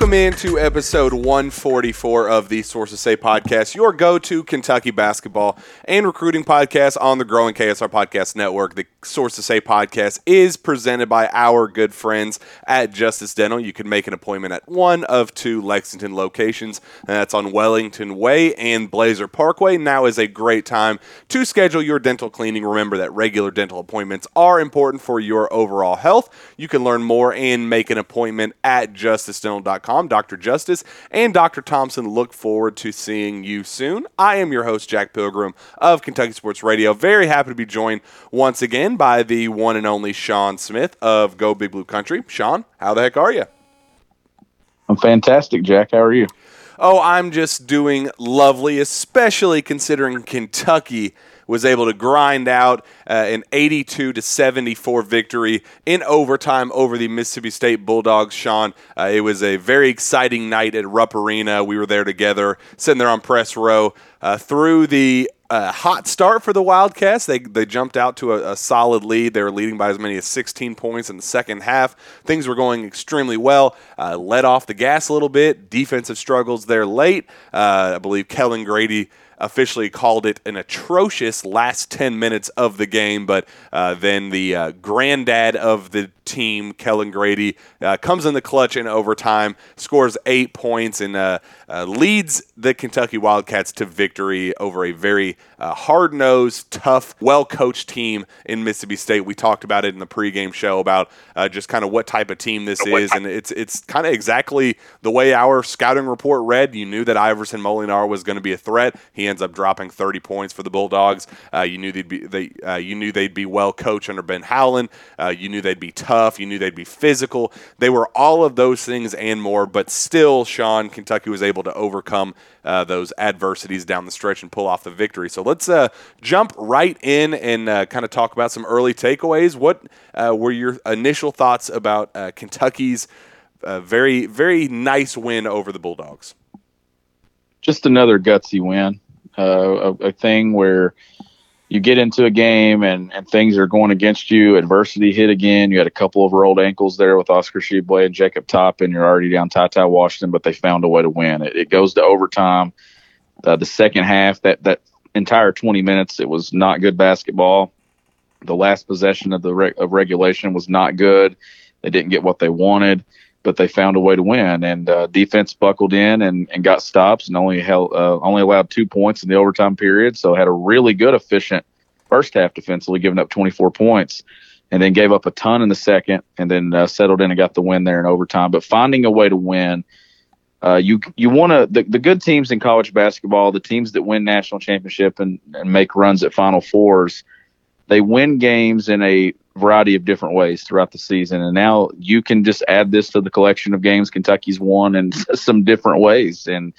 Welcome into episode 144 of the Sources Say podcast, your go to Kentucky basketball and recruiting podcast on the growing KSR Podcast Network. The Sources Say podcast is presented by our good friends at Justice Dental. You can make an appointment at one of two Lexington locations, and that's on Wellington Way and Blazer Parkway. Now is a great time to schedule your dental cleaning. Remember that regular dental appointments are important for your overall health. You can learn more and make an appointment at justicedental.com. Dr. Justice and Dr. Thompson look forward to seeing you soon. I am your host, Jack Pilgrim of Kentucky Sports Radio. Very happy to be joined once again by the one and only Shawn Smith of Go Big Blue Country. Shawn, how the heck are you? I'm fantastic, Jack. How are you? Oh, I'm just doing lovely, especially considering Kentucky was able to grind out uh, an 82 to 74 victory in overtime over the Mississippi State Bulldogs. Shawn, uh, it was a very exciting night at Rupp Arena. We were there together, sitting there on press row uh, through the uh, hot start for the Wildcats. They they jumped out to a, a, solid lead. They were leading by as many as 16 points in the second half. Things were going extremely well. Uh, let off the gas a little bit. Defensive struggles there late. Uh, I believe Kellan Grady officially called it an atrocious last 10 minutes of the game, but uh, then the uh, granddad of the team, Kellan Grady, comes in the clutch in overtime, scores eight points, and Uh, leads the Kentucky Wildcats to victory over a very uh, hard nosed, tough, well coached team in Mississippi State. We talked about it in the pregame show about just kind of what type of team this is, and it's, it's kind of exactly the way our scouting report read. You knew that Iverson Molinar was going to be a threat. He ends up dropping 30 points for the Bulldogs. Uh, you knew they'd be they uh, you knew they'd be well coached under Ben Howland. Uh, you knew they'd be tough. You knew they'd be physical. They were all of those things and more. But still, Shawn Kentucky was able to overcome uh, those adversities down the stretch and pull off the victory. So let's uh, jump right in and uh, kind of talk about some early takeaways. What were your initial thoughts about Kentucky's very very nice win over the Bulldogs? Just another gutsy win uh, a, a, thing where you get into a game and, and things are going against you. Adversity hit again. You had a couple of rolled ankles there with Oscar Tshiebwe and Jacob Toppin, and you're already down Ty Ty Washington, but they found a way to win. It, it goes to overtime. Uh, the second half, that that entire 20 minutes, it was not good basketball. The last possession of the re- of regulation was not good. They didn't get what they wanted but they found a way to win. And uh, defense buckled in and, and got stops and only held uh, only allowed two points in the overtime period. So had a really good, efficient first half defensively, giving up 24 points, and then gave up a ton in the second, and then uh, settled in and got the win there in overtime. But finding a way to win. Uh, you you want to the, the good teams in college basketball, the teams that win national championship and, and make runs at Final Fours, they win games in a variety of different ways throughout the season. And now you can just add this to the collection of games Kentucky's won in some different ways. And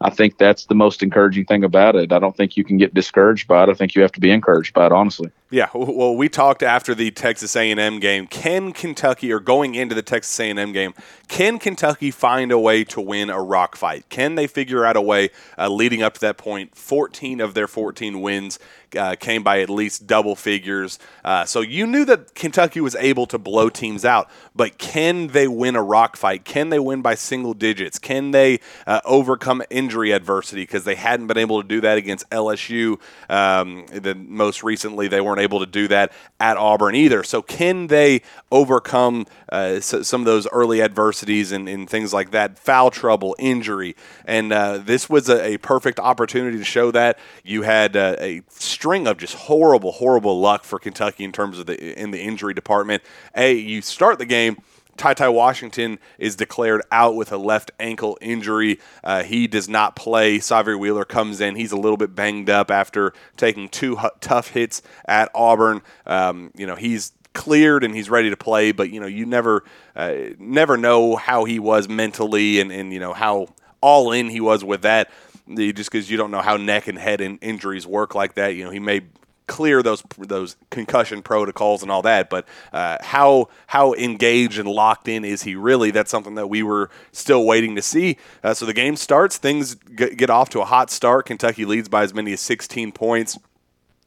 I think that's the most encouraging thing about it. I don't think you can get discouraged by it. I think you have to be encouraged by it, honestly. Yeah, well, we talked after the Texas A&M game. Can Kentucky, or going into the Texas A&M game, can Kentucky find a way to win a rock fight? Can they figure out a way uh, leading up to that point? 14 of their 14 wins uh, came by at least double figures. Uh, so you knew that Kentucky was able to blow teams out, but can they win a rock fight? Can they win by single digits? Can they uh, overcome injury adversity because they hadn't been able to do that against LSU. Um, then most recently, they weren't able to do that at Auburn either. So, can they overcome uh, some of those early adversities and, and, things like that? Foul trouble, injury, and uh, this was a, a, perfect opportunity to show that. You had uh, a string of just horrible, horrible luck for Kentucky in terms of the in the injury department. A, you start the game Ty Ty Washington is declared out with a left ankle injury. Uh, he does not play. Sahvir Wheeler comes in. He's a little bit banged up after taking two h- tough hits at Auburn. Um, you know, he's cleared and he's ready to play, but you know, you never uh, never know how he was mentally and, and you know how all in he was with that. Just because you don't know how neck and head in injuries work like that, you know, he may clear those those concussion protocols and all that. But uh, how how engaged and locked in is he really? That's something that we were still waiting to see. Uh, so the game starts, things get off to a hot start. Kentucky leads by as many as 16 points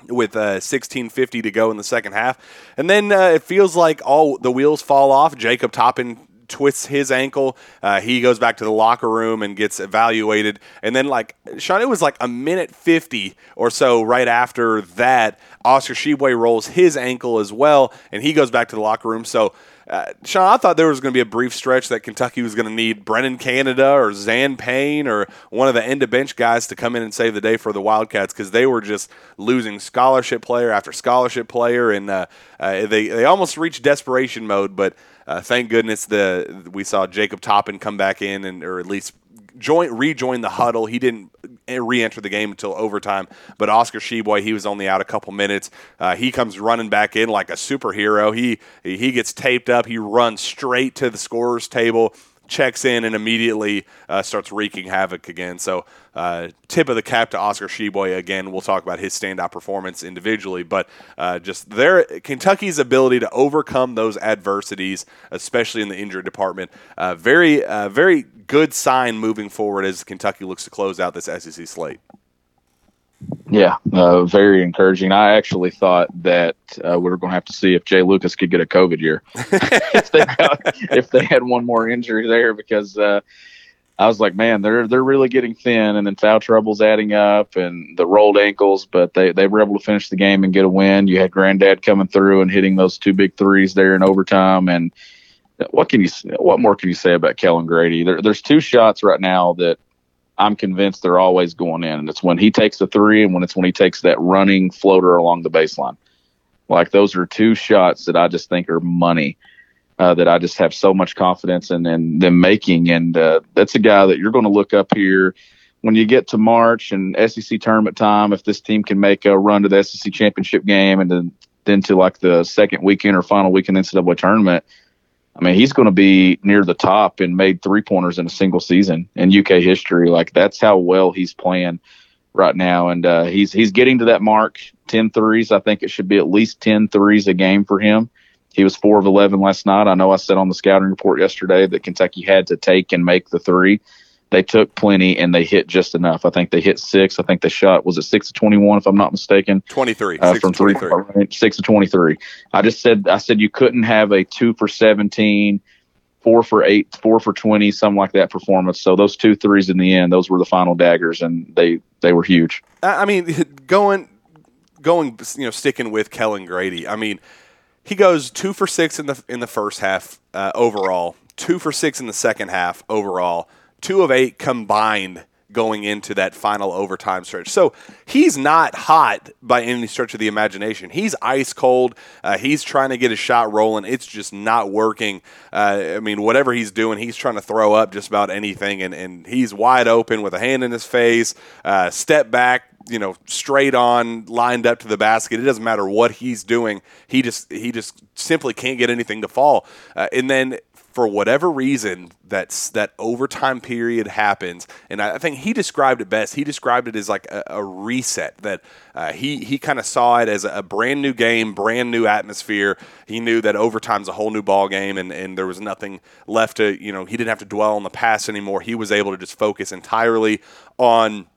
with uh, 16:50 to go in the second half, and then uh, it feels like all the wheels fall off. Jacob Toppin twists his ankle. Uh, he goes back to the locker room and gets evaluated. And then, like, Shawn, it was like a minute 50 or so right after that. Oscar Tshiebwe rolls his ankle as well, and he goes back to the locker room. So, uh, Shawn, I thought there was going to be a brief stretch that Kentucky was going to need Brennan Canada or Zan Payne or one of the end of bench guys to come in and save the day for the Wildcats because they were just losing scholarship player after scholarship player, and uh, uh, they they almost reached desperation mode. But uh, thank goodness the we saw Jacob Toppin come back in and or at least join rejoin the huddle. He didn't re-enter the game until overtime, but Oscar Tshiebwe, he was only out a couple minutes. Uh, he comes running back in like a superhero. He he gets taped up. He runs straight to the scorer's table checks in and immediately uh, starts wreaking havoc again. So, uh, tip of the cap to Oscar Tshiebwe again. We'll talk about his standout performance individually, but uh, just their Kentucky's ability to overcome those adversities, especially in the injury department, uh, very uh, very good sign moving forward as Kentucky looks to close out this SEC slate. Yeah, uh, very encouraging. I actually thought that uh, we were going to have to see if Jay Lucas could get a COVID year if, they got, if they had one more injury there, because uh, I was like, man, they're they're really getting thin, and then foul trouble's adding up, and the rolled ankles. But they they were able to finish the game and get a win. You had Granddad coming through and hitting those two big threes there in overtime, and what can you what more can you say about Kellan Grady? There, there's two shots right now that I'm convinced they're always going in. And it's when he takes the three and when it's when he takes that running floater along the baseline. Like those are two shots that I just think are money. Uh, that I just have so much confidence in, in them making. And uh, that's a guy that you're going to look up here when you get to March and SEC tournament time. If this team can make a run to the SEC championship game and then, then to like the second weekend or final weekend NCAA tournament, I mean, he's going to be near the top and made three pointers in a single season in UK history. Like that's how well he's playing right now. And uh, he's he's getting to that mark, 10 threes. I think it should be at least 10 threes a game for him. He was four of 11 last night. I know I said on the scouting report yesterday that Kentucky had to take and make the three they took plenty and they hit just enough. I think they hit six. I think they shot was it six to twenty one if I'm not mistaken. Twenty three uh, from three six to twenty three. I just said I said you couldn't have a two for seventeen, four for eight, four for twenty, something like that performance. So those two threes in the end, those were the final daggers, and they they were huge. I mean, going going you know sticking with Kellan Grady. I mean, he goes two for six in the in the first half uh, overall, two for six in the second half overall two of eight combined going into that final overtime stretch. So he's not hot by any stretch of the imagination. He's ice cold. Uh, he's trying to get a shot rolling. It's just not working. Uh, I mean, whatever he's doing, he's trying to throw up just about anything, and, and he's wide open with a hand in his face, uh, step back. You know, straight on, lined up to the basket. It doesn't matter what he's doing. He just he just simply can't get anything to fall. Uh, and then for whatever reason that's that overtime period happens and i think he described it best. He described it as like a, a reset that uh, he he kind of saw it as a brand new game brand new atmosphere. He knew that overtime's a whole new ball game and, and there was nothing left to you know he didn't have to dwell on the past anymore. He was able to just focus entirely on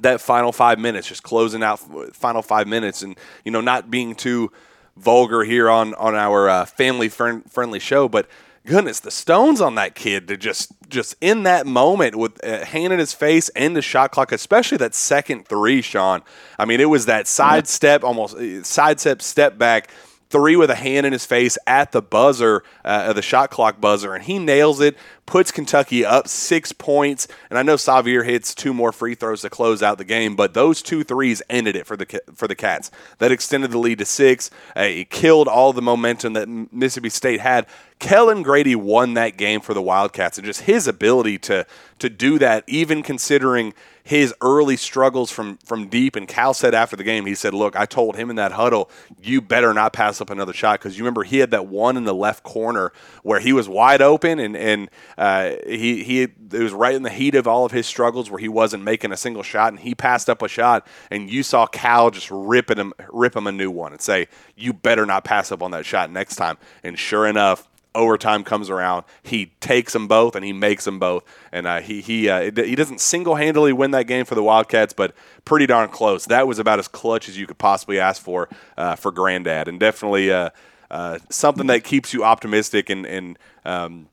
that final five minutes just closing out final five minutes and you know not being too vulgar here on on our uh, family friend, friendly show but goodness, the stones on that kid to just just in that moment with a hand in his face and the shot clock, especially that second three, Shawn. I mean, it was that side step, almost uh, side step, step back three with a hand in his face at the buzzer, uh, the shot clock buzzer, and he nails it, puts Kentucky up six points. And I know Sahvir hits two more free throws to close out the game, but those two threes ended it for the for the Cats. That extended the lead to six. Uh, it killed all the momentum that Mississippi State had. Kellan Grady won that game for the Wildcats, and just his ability to to do that, even considering his early struggles from from deep. And Cal said after the game, he said, "Look, I told him in that huddle, you better not pass up another shot because you remember he had that one in the left corner where he was wide open and and uh, he he it was right in the heat of all of his struggles where he wasn't making a single shot and he passed up a shot and you saw Cal just ripping him rip him a new one and say, you better not pass up on that shot next time. And sure enough." overtime comes around, he takes them both and he makes them both. And uh, he he uh, he doesn't single handedly win that game for the Wildcats, but pretty darn close. That was about as clutch as you could possibly ask for uh, for Granddad, and definitely uh, uh, something that keeps you optimistic and and. Um,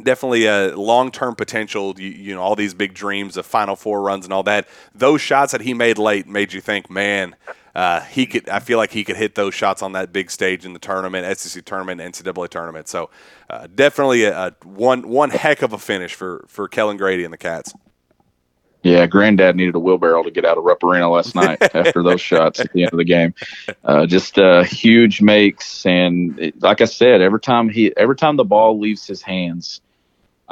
definitely a long-term potential. You, you, know, all these big dreams of Final Four runs and all that. Those shots that he made late made you think, man, uh, he could. I feel like he could hit those shots on that big stage in the tournament, SEC tournament, NCAA tournament. So uh, definitely a, a, one one heck of a finish for for Kellan Grady and the Cats. Yeah, Granddad needed a wheelbarrow to get out of Rupp Arena last night after those shots at the end of the game. Uh, just uh, huge makes, and it, like I said, every time he, every time the ball leaves his hands,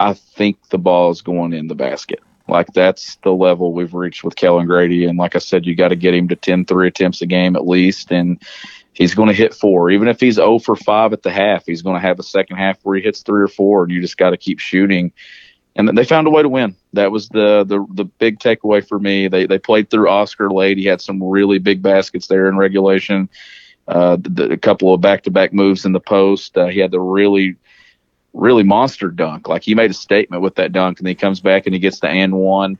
I think the ball is going in the basket. Like that's the level we've reached with Kellan Grady. And like I said, you got to get him to 10 three attempts a game at least. And he's going to hit four. Even if he's 0 for 5 at the half, he's going to have a second half where he hits three or four. And you just got to keep shooting. And they found a way to win. That was the, the the big takeaway for me. They they played through Oscar late. He had some really big baskets there in regulation. Uh, the, the, a couple of back to back moves in the post. Uh, he had the really really monster dunk. Like he made a statement with that dunk, and he comes back and he gets the and one,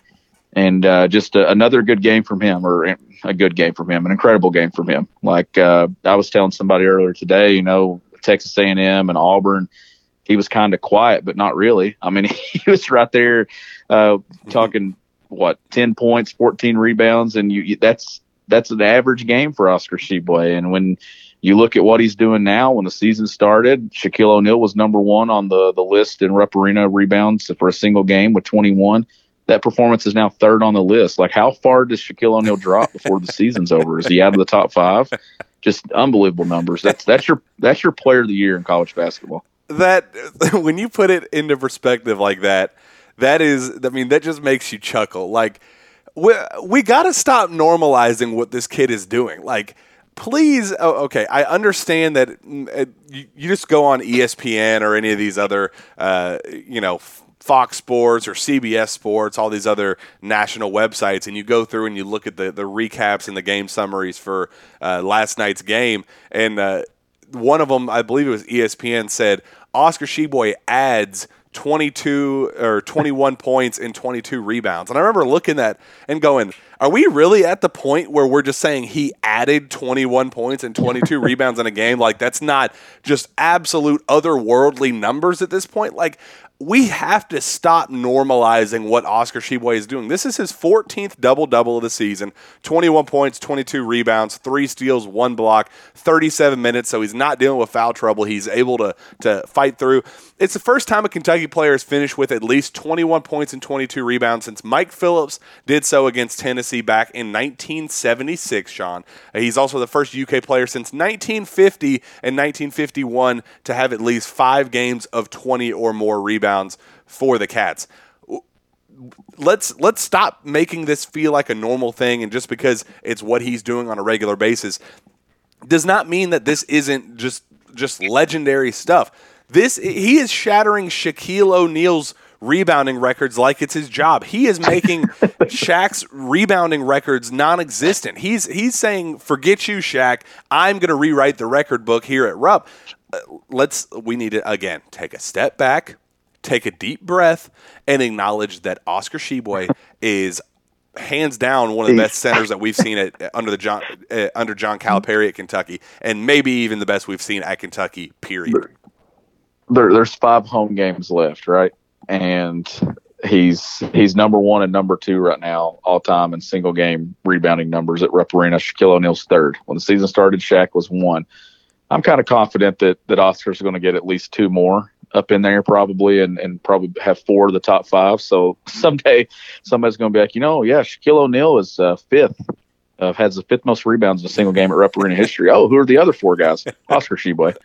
and uh, just a, another good game from him, or a good game from him, an incredible game from him. Like uh, I was telling somebody earlier today, you know, Texas A&M and Auburn, he was kind of quiet, but not really. I mean, he was right there uh, talking what ten points, fourteen rebounds, and you that's that's an average game for Oscar Tshiebwe. And when you look at what he's doing now. When the season started, Shaquille O'Neal was number one on the the list in Rupp Arena rebounds for a single game with 21. That performance is now third on the list. Like, how far does Shaquille O'Neal drop before the season's over? Is he out of the top five? Just unbelievable numbers. That's that's your that's your player of the year in college basketball. That when you put it into perspective like that, that is, I mean, that just makes you chuckle. Like, we we got to stop normalizing what this kid is doing. Like please oh, okay i understand that mm, uh, you, you, just go on espn or any of these other uh, you know fox sports or cbs sports all these other national websites and you go through and you look at the, the recaps and the game summaries for uh, last night's game and uh, one of them i believe it was espn said oscar Tshiebwe adds 22 or 21 points and 22 rebounds. And I remember looking at and going, are we really at the point where we're just saying he added 21 points and 22 rebounds in a game? Like that's not just absolute otherworldly numbers at this point. Like we have to stop normalizing what Oscar Tshiebwe is doing. This is his 14th double double of the season 21 points, 22 rebounds, three steals, one block, 37 minutes. So he's not dealing with foul trouble. He's able to, to fight through. It's the first time a Kentucky player has finished with at least 21 points and 22 rebounds since Mike Phillips did so against Tennessee back in 1976, Shawn. He's also the first UK player since 1950 and 1951 to have at least five games of 20 or more rebounds rebounds for the Cats. Let's let's stop making this feel like a normal thing, and just because it's what he's doing on a regular basis, does not mean that this isn't just just legendary stuff. This he is shattering Shaquille O'Neal's rebounding records like it's his job. He is making Shaq's rebounding records non-existent. He's he's saying, "Forget you, Shaq. I'm going to rewrite the record book here at Rupp." Uh, let's we need to again take a step back, take a deep breath and acknowledge that Oscar Tshiebwe is hands down one of the best centers that we've seen at, under the John uh, under John Calipari at Kentucky, and maybe even the best we've seen at Kentucky. Period. there, there's five home games left, right? And he's he's number one and number two right now all time in single game rebounding numbers at Rupp Arena. Shaquille O'Neal's third. When the season started, Shaq was one. I'm kind of confident that that Oscar's going to get at least two more up in there probably and, and probably have four of the top five. So someday somebody's going to be like, you know, yeah, Shaquille O'Neal is uh, fifth uh, has the fifth most rebounds in a single game at Rupp Arena history. Oh, who are the other four guys? Oscar Tshiebwe.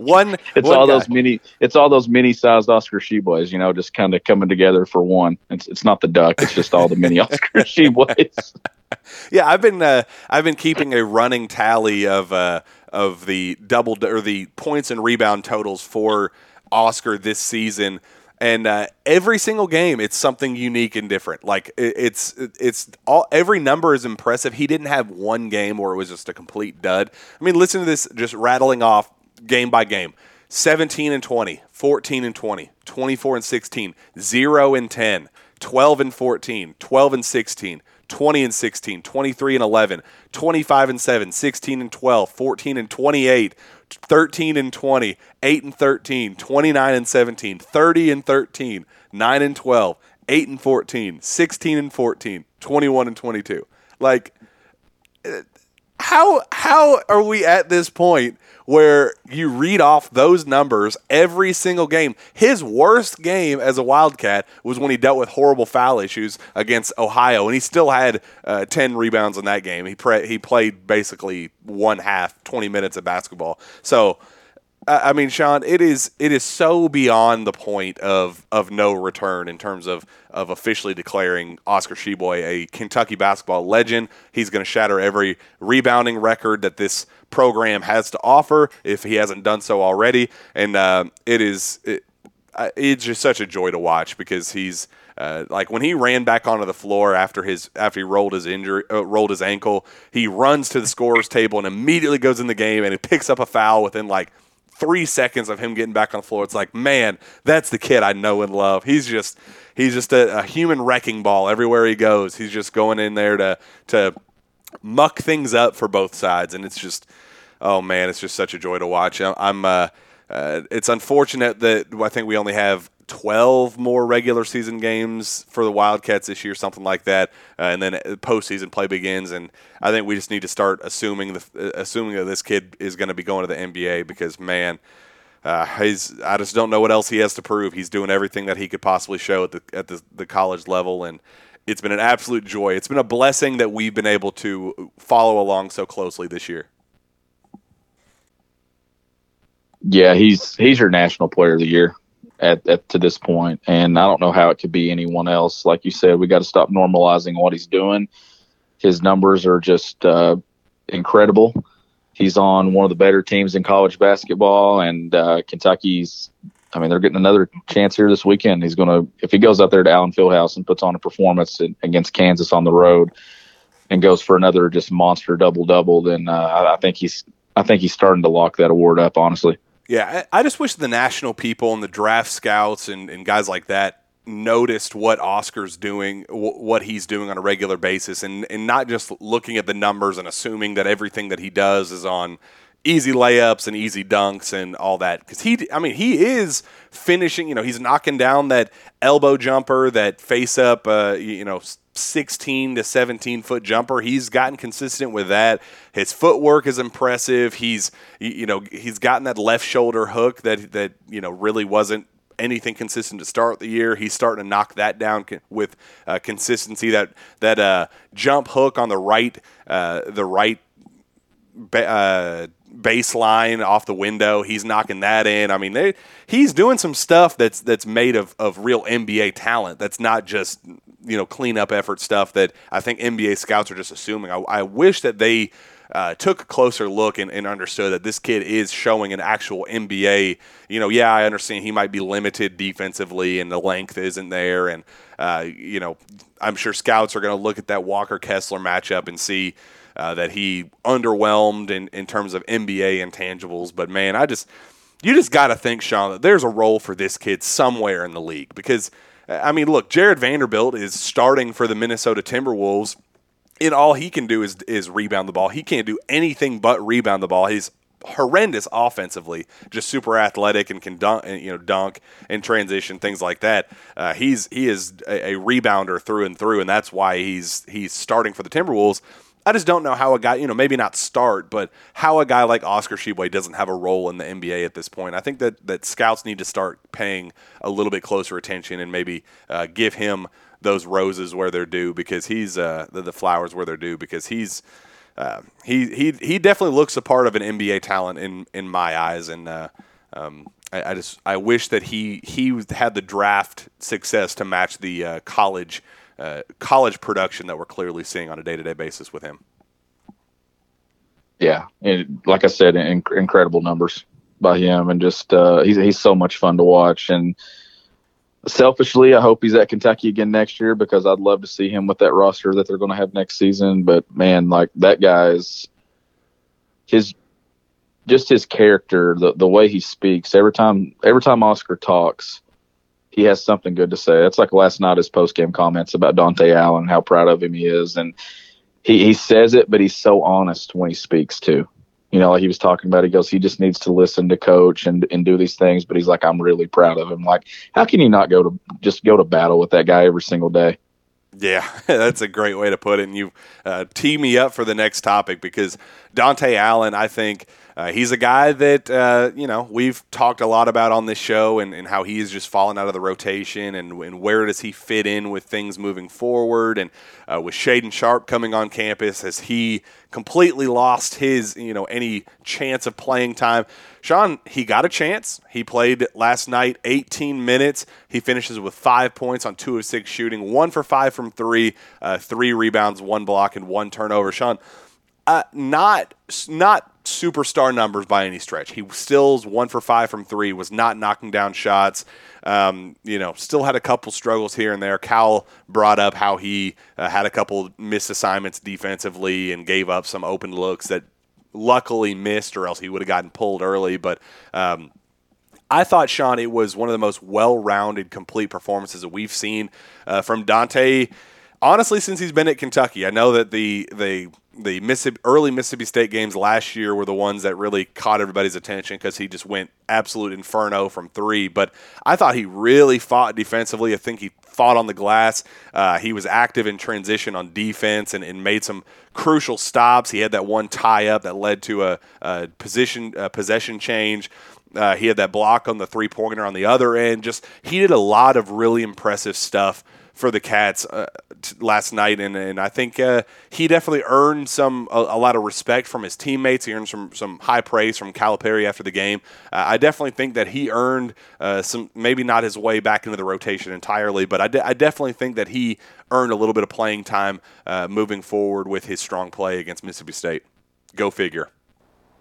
one. It's one all guy. those mini. It's all those mini-sized Oscar Tshiebwes. You know, just kind of coming together for one. It's it's not the duck. It's just all the mini Oscar Tshiebwes. Yeah, I've been uh, I've been keeping a running tally of uh, of the double or the points and rebound totals for Oscar this season. And uh, every single game, it's something unique and different. Like it, it's it's all every number is impressive. He didn't have one game where it was just a complete dud. I mean, listen to this, just rattling off game by game. 17 and 20, 14 and 20, 24 and 16, 0 and 10, 12 and 14, 12 and 16, 20 and 16, 23 and 11, 25 and 7, 16 and 12, 14 and 28, 13 and 20, 8 and 13, 29 and 17, 30 and 13, 9 and 12, 8 and 14, 16 and 14, 21 and 22. Like how how are we at this point where you read off those numbers every single game? His worst game as a Wildcat was when he dealt with horrible foul issues against Ohio, and he still had uh, ten rebounds in that game. He pre- he played basically one half, twenty minutes of basketball. So. I mean, Shawn, it is it is so beyond the point of of no return in terms of of officially declaring Oscar Tshiebwe a Kentucky basketball legend. He's going to shatter every rebounding record that this program has to offer if he hasn't done so already. And uh, it is it, it's just such a joy to watch because he's uh, like when he ran back onto the floor after his after he rolled his injury uh, rolled his ankle, he runs to the scorer's table and immediately goes in the game and he picks up a foul within like three seconds of him getting back on the floor. It's like, man, that's the kid I know and love. He's just he's just a, a human wrecking ball everywhere he goes. He's just going in there to to muck things up for both sides, and it's just oh man, it's just such a joy to watch. I'm, I'm uh, uh, it's unfortunate that I think we only have 12 more regular season games for the Wildcats this year, something like that, uh, and then postseason play begins. And I think we just need to start assuming the uh, assuming that this kid is going to be going to the NBA because man. Uh, he's. I just don't know what else he has to prove. He's doing everything that he could possibly show at the at the, the college level, and it's been an absolute joy. It's been a blessing that we've been able to follow along so closely this year. Yeah, he's he's your national player of the year at, at to this point, and I don't know how it could be anyone else. Like you said, we got to stop normalizing what he's doing. His numbers are just uh, incredible. He's on one of the better teams in college basketball, and uh, Kentucky's. I mean, they're getting another chance here this weekend. He's going to, if he goes out there to Allen Fieldhouse and puts on a performance in, against Kansas on the road, and goes for another just monster double double, then uh, I think he's, I think he's starting to lock that award up. Honestly. Yeah, I just wish the national people and the draft scouts and, and guys like that noticed what Oscar's doing, wh- what he's doing on a regular basis, and, and not just looking at the numbers and assuming that everything that he does is on easy layups and easy dunks and all that. Because he, I mean, he is finishing. You know, he's knocking down that elbow jumper, that face up. Uh, you know. 16 to 17 foot jumper. He's gotten consistent with that. His footwork is impressive. He's you know he's gotten that left shoulder hook that that you know really wasn't anything consistent to start the year. He's starting to knock that down with uh, consistency. That that uh, jump hook on the right uh, the right uh, baseline off the window. He's knocking that in. I mean, they, he's doing some stuff that's that's made of, of real NBA talent. That's not just you know cleanup effort stuff that I think NBA scouts are just assuming. I, I wish that they. Uh, took a closer look and, and understood that this kid is showing an actual NBA. You know, yeah, I understand he might be limited defensively and the length isn't there. And, uh, you know, I'm sure scouts are going to look at that Walker Kessler matchup and see uh, that he underwhelmed in, in terms of NBA intangibles. But man, I just you just got to think, Shawn, that there's a role for this kid somewhere in the league because I mean, look, Jarred Vanderbilt is starting for the Minnesota Timberwolves. And all he can do is is rebound the ball. He can't do anything but rebound the ball. He's horrendous offensively, just super athletic and can dunk, you know, dunk and transition things like that. Uh, he's he is a, a, rebounder through and through, and that's why he's he's starting for the Timberwolves. I just don't know how a guy, you know, maybe not start, but how a guy like Oscar Tshiebwe doesn't have a role in the NBA at this point. I think that that scouts need to start paying a little bit closer attention and maybe uh, give him those roses where they're due because he's uh, the, the flowers where they're due because he's uh, he he he definitely looks a part of an NBA talent in in my eyes, and uh, um, I, I, just I wish that he he had the draft success to match the uh, college uh, college production that we're clearly seeing on a day to day basis with him. Yeah, and like I said, incredible numbers by him, and just uh, he's he's so much fun to watch. And selfishly, I hope he's at Kentucky again next year because I'd love to see him with that roster that they're going to have next season. But man, like that guy's his just his character, the the way he speaks. Every time every time Oscar talks, he has something good to say. That's like last night his post game comments about Dontaie Allen, how proud of him he is, and he he says it, but he's so honest when he speaks too you know, he was talking about, he goes, he just needs to listen to coach and, and do these things. But he's like, I'm really proud of him. Like, how can you not go to just go to battle with that guy every single day? Yeah, that's a great way to put it. And you uh, tee me up for the next topic because Dontaie Allen, I think uh, he's a guy that, uh, you know, we've talked a lot about on this show and, and how he just fallen out of the rotation and, and, where does he fit in with things moving forward. And uh, with Shaedon Sharpe coming on campus, has he completely lost his, you know, any chance of playing time? Shawn, he got a chance. He played last night 18 minutes. He finishes with five points on two of six shooting, one for five from three, uh, three rebounds, one block, and one turnover. Shawn, uh, not not superstar numbers by any stretch. He still's one for five from three, was not knocking down shots. Um, you know, still had a couple struggles here and there. Cal brought up how he uh, had a couple missed assignments defensively and gave up some open looks that luckily missed, or else he would have gotten pulled early. But um, I thought, Shawn, it was one of the most well rounded, complete performances that we've seen uh, from Dontaie honestly since he's been at Kentucky. I know that the the the Mississippi, early Mississippi State games last year were the ones that really caught everybody's attention because he just went absolute inferno from three. But I thought he really fought defensively. I think he fought on the glass. Uh, he was active in transition on defense and, and, made some crucial stops. He had that one tie up that led to a, a position a possession change. Uh, he had that block on the three pointer on the other end. Just he did a lot of really impressive stuff for the Cats uh, t- last night, and, and I think uh, he definitely earned some a, a, lot of respect from his teammates. He earned some some high praise from Calipari after the game. Uh, I definitely think that he earned uh, some maybe not his way back into the rotation entirely, but I, de- I definitely think that he earned a little bit of playing time uh, moving forward with his strong play against Mississippi State. Go figure.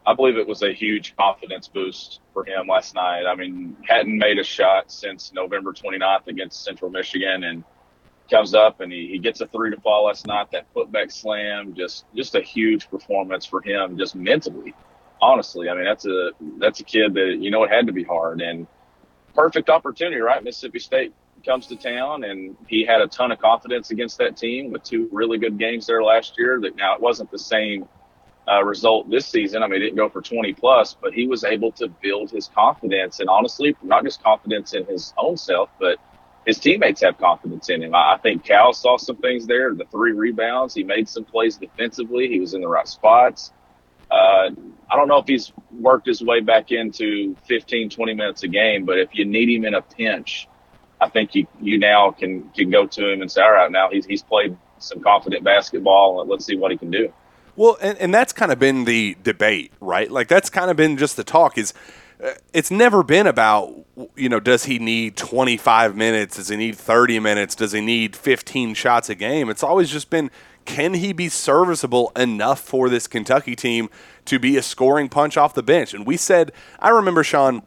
I believe it was a huge confidence boost for him last night. I mean, hadn't made a shot since November 29th against Central Michigan, and comes up and he, he gets a three to fall last night. That putback slam, just just a huge performance for him, just mentally. Honestly, I mean that's a that's a kid that you know it had to be hard and perfect opportunity, right? Mississippi State comes to town and he had a ton of confidence against that team with two really good games there last year. That now it wasn't the same uh, result this season. I mean, it didn't go for 20 plus, but he was able to build his confidence and honestly, not just confidence in his own self, but his teammates have confidence in him. I, think Cal saw some things there. The three rebounds, he made some plays defensively. He was in the right spots. Uh, I don't know if he's worked his way back into 15, 20 minutes a game, but if you need him in a pinch, I think you, you now can, can go to him and say, all right, now he's, he's played some confident basketball let's see what he can do. Well, and, and that's kind of been the debate, right? Like that's kind of been just the talk is – it's never been about you know does he need 25 minutes? Does he need 30 minutes? Does he need 15 shots a game? It's always just been can he be serviceable enough for this Kentucky team to be a scoring punch off the bench? And we said I remember Shawn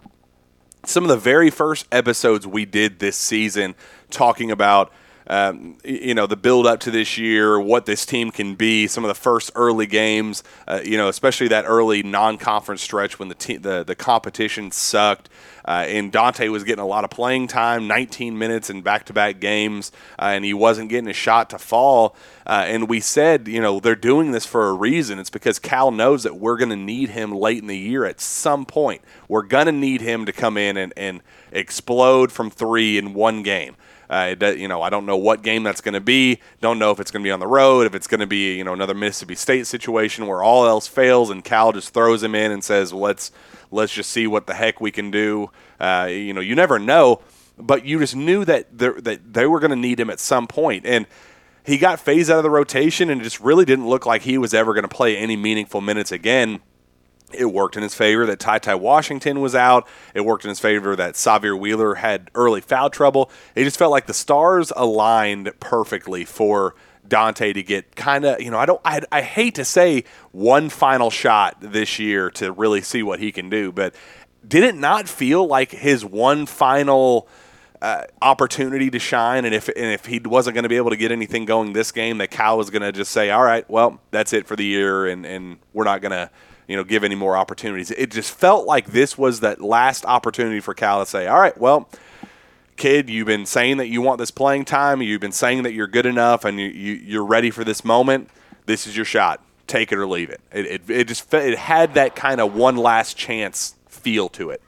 some of the very first episodes we did this season talking about um, you know the build up to this year, what this team can be, some of the first early games, uh, you know, especially that early non-conference stretch when the te- the the competition sucked. Uh, and Dontaie was getting a lot of playing time, 19 minutes in back-to-back games, uh, and he wasn't getting a shot to fall. Uh, and we said, you know, they're doing this for a reason. It's because Cal knows that we're going to need him late in the year at some point. We're going to need him to come in and, and explode from three in one game. Uh, it, you know, I don't know what game that's going to be. Don't know if it's going to be on the road, if it's going to be you know another Mississippi State situation where all else fails and Cal just throws him in and says, "Let's let's just see what the heck we can do." Uh, you know, you never know, but you just knew that that they were going to need him at some point, and he got phased out of the rotation, and it just really didn't look like he was ever going to play any meaningful minutes again it worked in his favor that Ty Ty Washington was out. It worked in his favor that Sahvir Wheeler had early foul trouble. It just felt like the stars aligned perfectly for Dontaie to get kind of, you know, I don't, I, I hate to say one final shot this year to really see what he can do, but did it not feel like his one final uh, opportunity to shine? And if and if he wasn't going to be able to get anything going this game, that Cal was going to just say, all right, well, that's it for the year, and and we're not going to you know, give any more opportunities. It just felt like this was that last opportunity for Cal to say, all right, well, kid, you've been saying that you want this playing time. You've been saying that you're good enough and you, you, are ready for this moment. This is your shot. Take it or leave it. It, it, it just it had that kind of one last chance feel to it.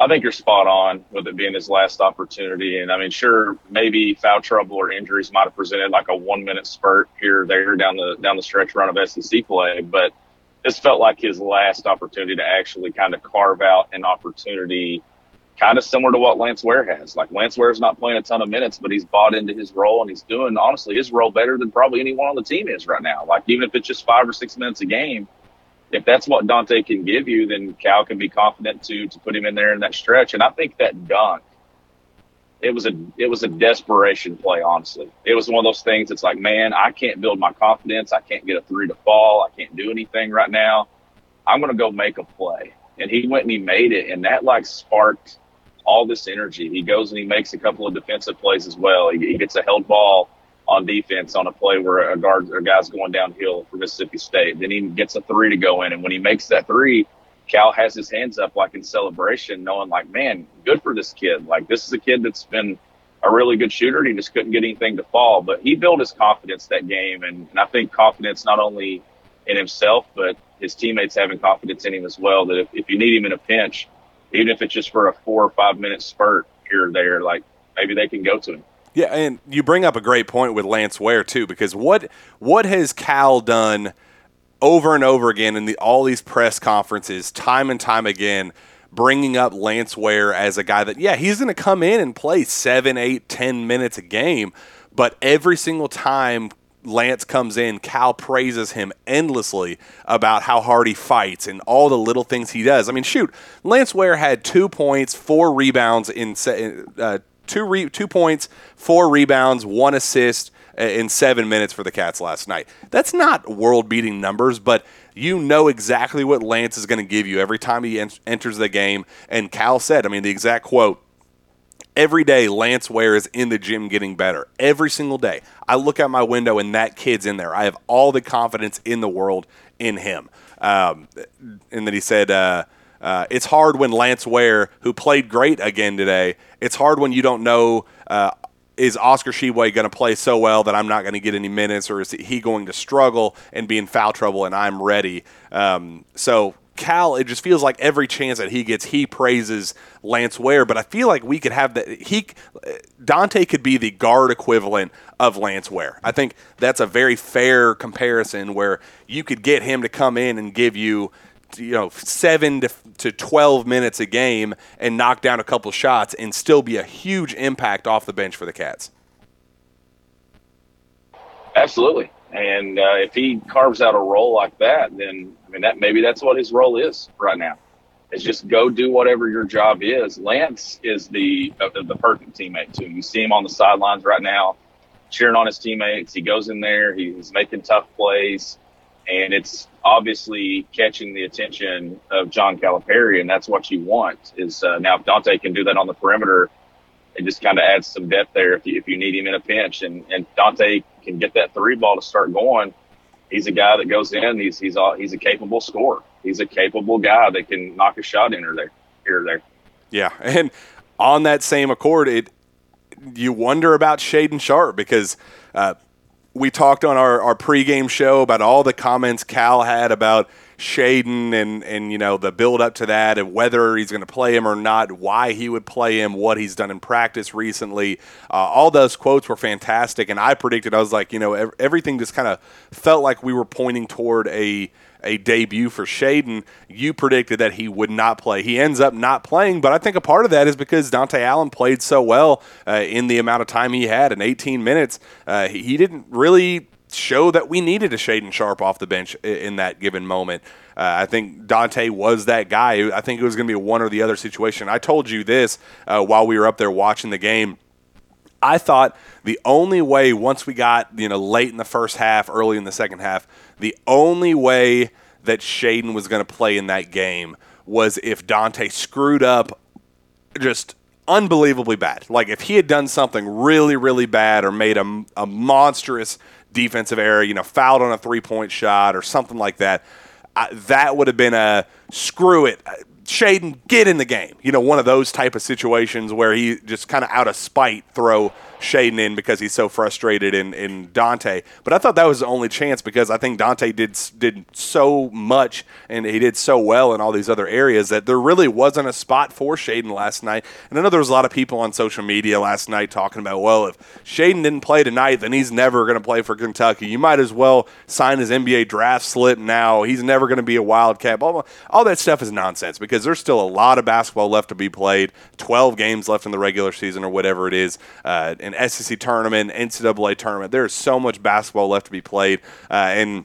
I think you're spot on with it being his last opportunity. And I mean, sure, maybe foul trouble or injuries might have presented like a one minute spurt here or there down the down the stretch run of SEC play, but – this felt like his last opportunity to actually kind of carve out an opportunity kind of similar to what Lance Ware has. Like Lance Ware's not playing a ton of minutes, but he's bought into his role and he's doing honestly his role better than probably anyone on the team is right now. Like even if it's just five or six minutes a game, if that's what Dontaie can give you, then Cal can be confident to to put him in there in that stretch. And I think that dunk it was a it was a desperation play. Honestly, it was one of those things. It's like, man, I can't build my confidence. I can't get a three to fall. I can't do anything right now. I'm gonna go make a play. And he went and he made it, and that like sparked all this energy. He goes and he makes a couple of defensive plays as well. He, he gets a held ball on defense on a play where a guard a guy's going downhill for Mississippi State. Then he gets a three to go in, and when he makes that three, Cal has his hands up like in celebration, knowing like, man, good for this kid. Like this is a kid that's been a really good shooter. He just couldn't get anything to fall, but he built his confidence that game, and, and I think confidence not only in himself, but his teammates having confidence in him as well. That if, if you need him in a pinch, even if it's just for a four or five minute spurt here or there, like maybe they can go to him. Yeah, and you bring up a great point with Lance Ware too, because what what has Cal done? Over and over again in the, all these press conferences, time and time again, bringing up Lance Ware as a guy that, yeah, he's going to come in and play seven, eight, ten minutes a game, but every single time Lance comes in, Cal praises him endlessly about how hard he fights and all the little things he does. I mean, shoot, Lance Ware had two points, four rebounds in uh, two re- two points, four rebounds, one assist in seven minutes for the Cats last night. That's not world beating numbers, but you know exactly what Lance is going to give you every time he en- enters the game. And Cal said, I mean, the exact quote every day Lance Ware is in the gym getting better. Every single day. I look out my window and that kid's in there. I have all the confidence in the world in him. Um, and then he said, uh, uh, it's hard when Lance Ware, who played great again today, it's hard when you don't know uh, is Oscar Tshiebwe going to play so well that I'm not going to get any minutes, or is he going to struggle and be in foul trouble and I'm ready? Um, so Cal, it just feels like every chance that he gets, he praises Lance Ware. But I feel like we could have that. He Dontaie could be the guard equivalent of Lance Ware. I think that's a very fair comparison where you could get him to come in and give you you know seven to, to 12 minutes a game and knock down a couple shots and still be a huge impact off the bench for the cats. Absolutely. And uh, if he carves out a role like that then i mean that maybe that's what his role is right now. Is just go do whatever your job is. Lance is the uh, the perfect teammate too you see him on the sidelines right now cheering on his teammates. He goes in there. He's making tough plays and it's obviously catching the attention of John Calipari, and that's what you want. Is uh, now if Dontaie can do that on the perimeter, it just kind of adds some depth there if you, if you need him in a pinch. And, and Dontaie can get that three ball to start going. He's a guy that goes in. He's he's all, he's a capable scorer. He's a capable guy that can knock a shot in or there here or there. Yeah, and on that same accord, it you wonder about Shaedon Sharpe because uh, we talked on our, our pregame show about all the comments Cal had about Shaedon and and you know the build up to that and whether he's going to play him or not, why he would play him, what he's done in practice recently. Uh, all those quotes were fantastic, and I predicted I was like, you know, everything just kind of felt like we were pointing toward a a debut for Shaedon. You predicted that he would not play. He ends up not playing, but I think a part of that is because Dontaie Allen played so well uh, in the amount of time he had in 18 minutes. Uh, he didn't really show that we needed a Shaedon Sharpe off the bench in that given moment. Uh, I think Dontaie was that guy. I think it was going to be one or the other situation. I told you this uh, while we were up there watching the game. I thought the only way once we got you know late in the first half, early in the second half, the only way that Shaedon was going to play in that game was if Dontaie screwed up just unbelievably bad. Like if he had done something really, really bad or made a, a monstrous defensive error, you know, fouled on a three point shot or something like that, I, that would have been a screw it. Shaedon, get in the game. You know, one of those type of situations where he just kind of out of spite throw Shaedon in because he's so frustrated in, in Dontaie. But I thought that was the only chance because I think Dontaie did did so much and he did so well in all these other areas that there really wasn't a spot for Shaedon last night. And I know there was a lot of people on social media last night talking about, well, if Shaedon didn't play tonight, then he's never going to play for Kentucky. You might as well sign his NBA draft slip now. He's never going to be a Wildcat. All, all that stuff is nonsense because there's still a lot of basketball left to be played, 12 games left in the regular season or whatever it is. Uh, an SEC tournament, NCAA tournament. There is so much basketball left to be played, uh, and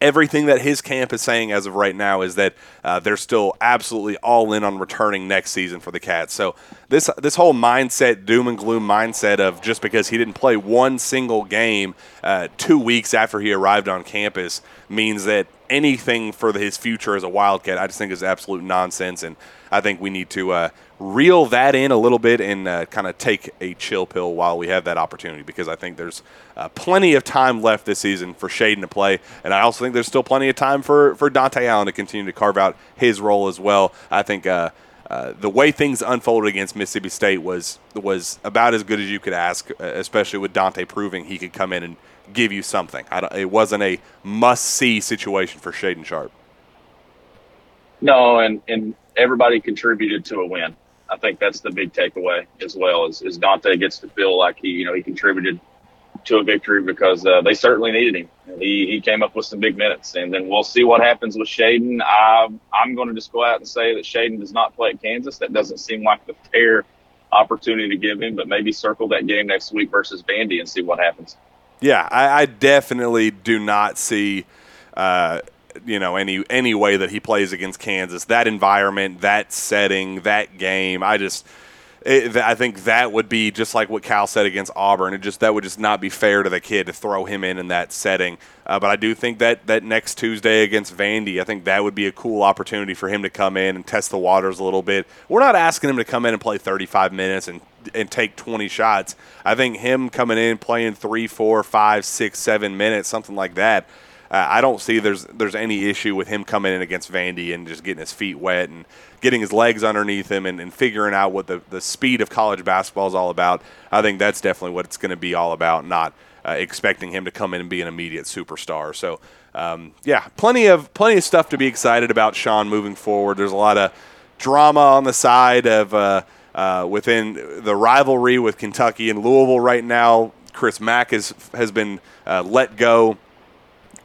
everything that his camp is saying as of right now is that uh, they're still absolutely all in on returning next season for the Cats. So this this whole mindset, doom and gloom mindset of just because he didn't play one single game uh, two weeks after he arrived on campus means that anything for his future as a Wildcat, I just think is absolute nonsense. And I think we need to uh, reel that in a little bit and uh, kind of take a chill pill while we have that opportunity because I think there's uh, plenty of time left this season for Shaedon to play. And I also think there's still plenty of time for, for Dontaie Allen to continue to carve out his role as well. I think. Uh, uh, the way things unfolded against Mississippi State was was about as good as you could ask, especially with Dontaie proving he could come in and give you something. it wasn't a must see situation for Shaedon Sharpe. No, and and everybody contributed to a win. I think that's the big takeaway as well. Is, is Dontaie gets to feel like he you know he contributed to a victory because uh, they certainly needed him. He he came up with some big minutes, and then we'll see what happens with Shaedon. I, I'm going to just go out and say that Shaedon does not play at Kansas. That doesn't seem like the fair opportunity to give him, but maybe circle that game next week versus Vandy and see what happens. Yeah, I, I definitely do not see. Uh, you know any any way that he plays against Kansas, that environment, that setting, that game, I just it, I think that would be just like what Cal said against Auburn. It just that would just not be fair to the kid to throw him in in that setting. Uh, but I do think that that next Tuesday against Vandy, I think that would be a cool opportunity for him to come in and test the waters a little bit. We're not asking him to come in and play 35 minutes and and take 20 shots. I think him coming in playing three, four, five, six, seven minutes, something like that uh, I don't see there's there's any issue with him coming in against Vandy and just getting his feet wet and getting his legs underneath him and, and figuring out what the, the speed of college basketball is all about. I think that's definitely what it's going to be all about, not uh, expecting him to come in and be an immediate superstar. So, um, yeah, plenty of plenty of stuff to be excited about Shawn moving forward. There's a lot of drama on the side of uh, uh, within the rivalry with Kentucky and Louisville right now. Chris Mack has has been uh, let go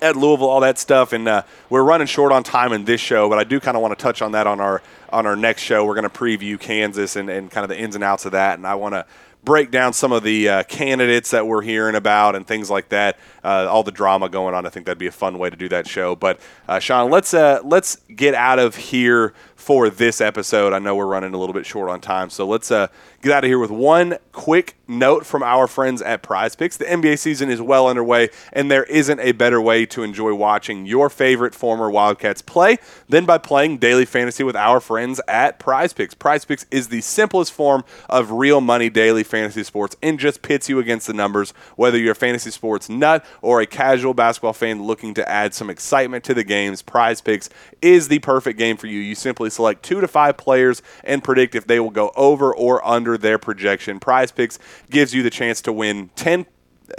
at Louisville, all that stuff, and uh, we're running short on time in this show, but I do kind of want to touch on that on our on our next show. We're going to preview Kansas and, and kind of the ins and outs of that, and I want to break down some of the uh, candidates that we're hearing about and things like that. Uh, all the drama going on. I think that'd be a fun way to do that show. But uh, Shawn, let's uh, let's get out of here for this episode. I know we're running a little bit short on time, so let's uh, get out of here with one quick note from our friends at Prize Picks. The NBA season is well underway, and there isn't a better way to enjoy watching your favorite former Wildcats play than by playing daily fantasy with our friends at Prize Picks. Prize Picks is the simplest form of real money daily fantasy sports and just pits you against the numbers, whether you're a fantasy sports nut or a casual basketball fan looking to add some excitement to the games. Prize Picks is the perfect game for you. You simply select two to five players and predict if they will go over or under their projection. Prize Picks gives you the chance to win 10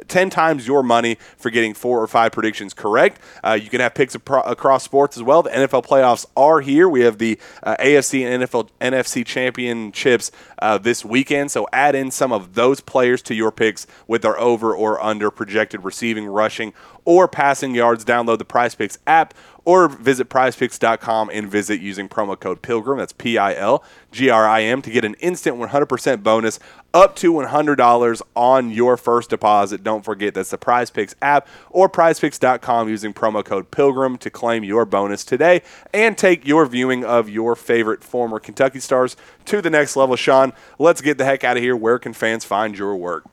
10 times your money for getting four or five predictions correct. Uh, you can have picks apro- across sports as well. The NFL playoffs are here. We have the uh, AFC and NFL NFC championships uh, this weekend. So add in some of those players to your picks with their over or under projected receiving, rushing, or passing yards. Download the Prize Picks app or visit prizepicks.com and visit using promo code PILGRIM. That's P I L G R I M to get an instant 100% bonus up to $100 on your first deposit. Don't forget that's the Prize Picks app or prizepicks.com using promo code PILGRIM to claim your bonus today and take your viewing of your favorite former Kentucky stars to the next level. Shawn, let's get the heck out of here. Where can fans find your work?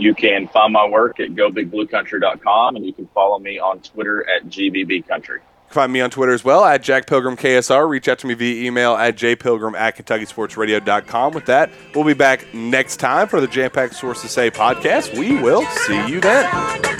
You can find my work at gobigbluecountry.com and you can follow me on Twitter at GBBCountry. Find me on Twitter as well at Jack Pilgrim KSR. Reach out to me via email at jpilgrim at KentuckySportsRadio.com. With that, we'll be back next time for the Jam Packed Source to Say podcast. We will see you then.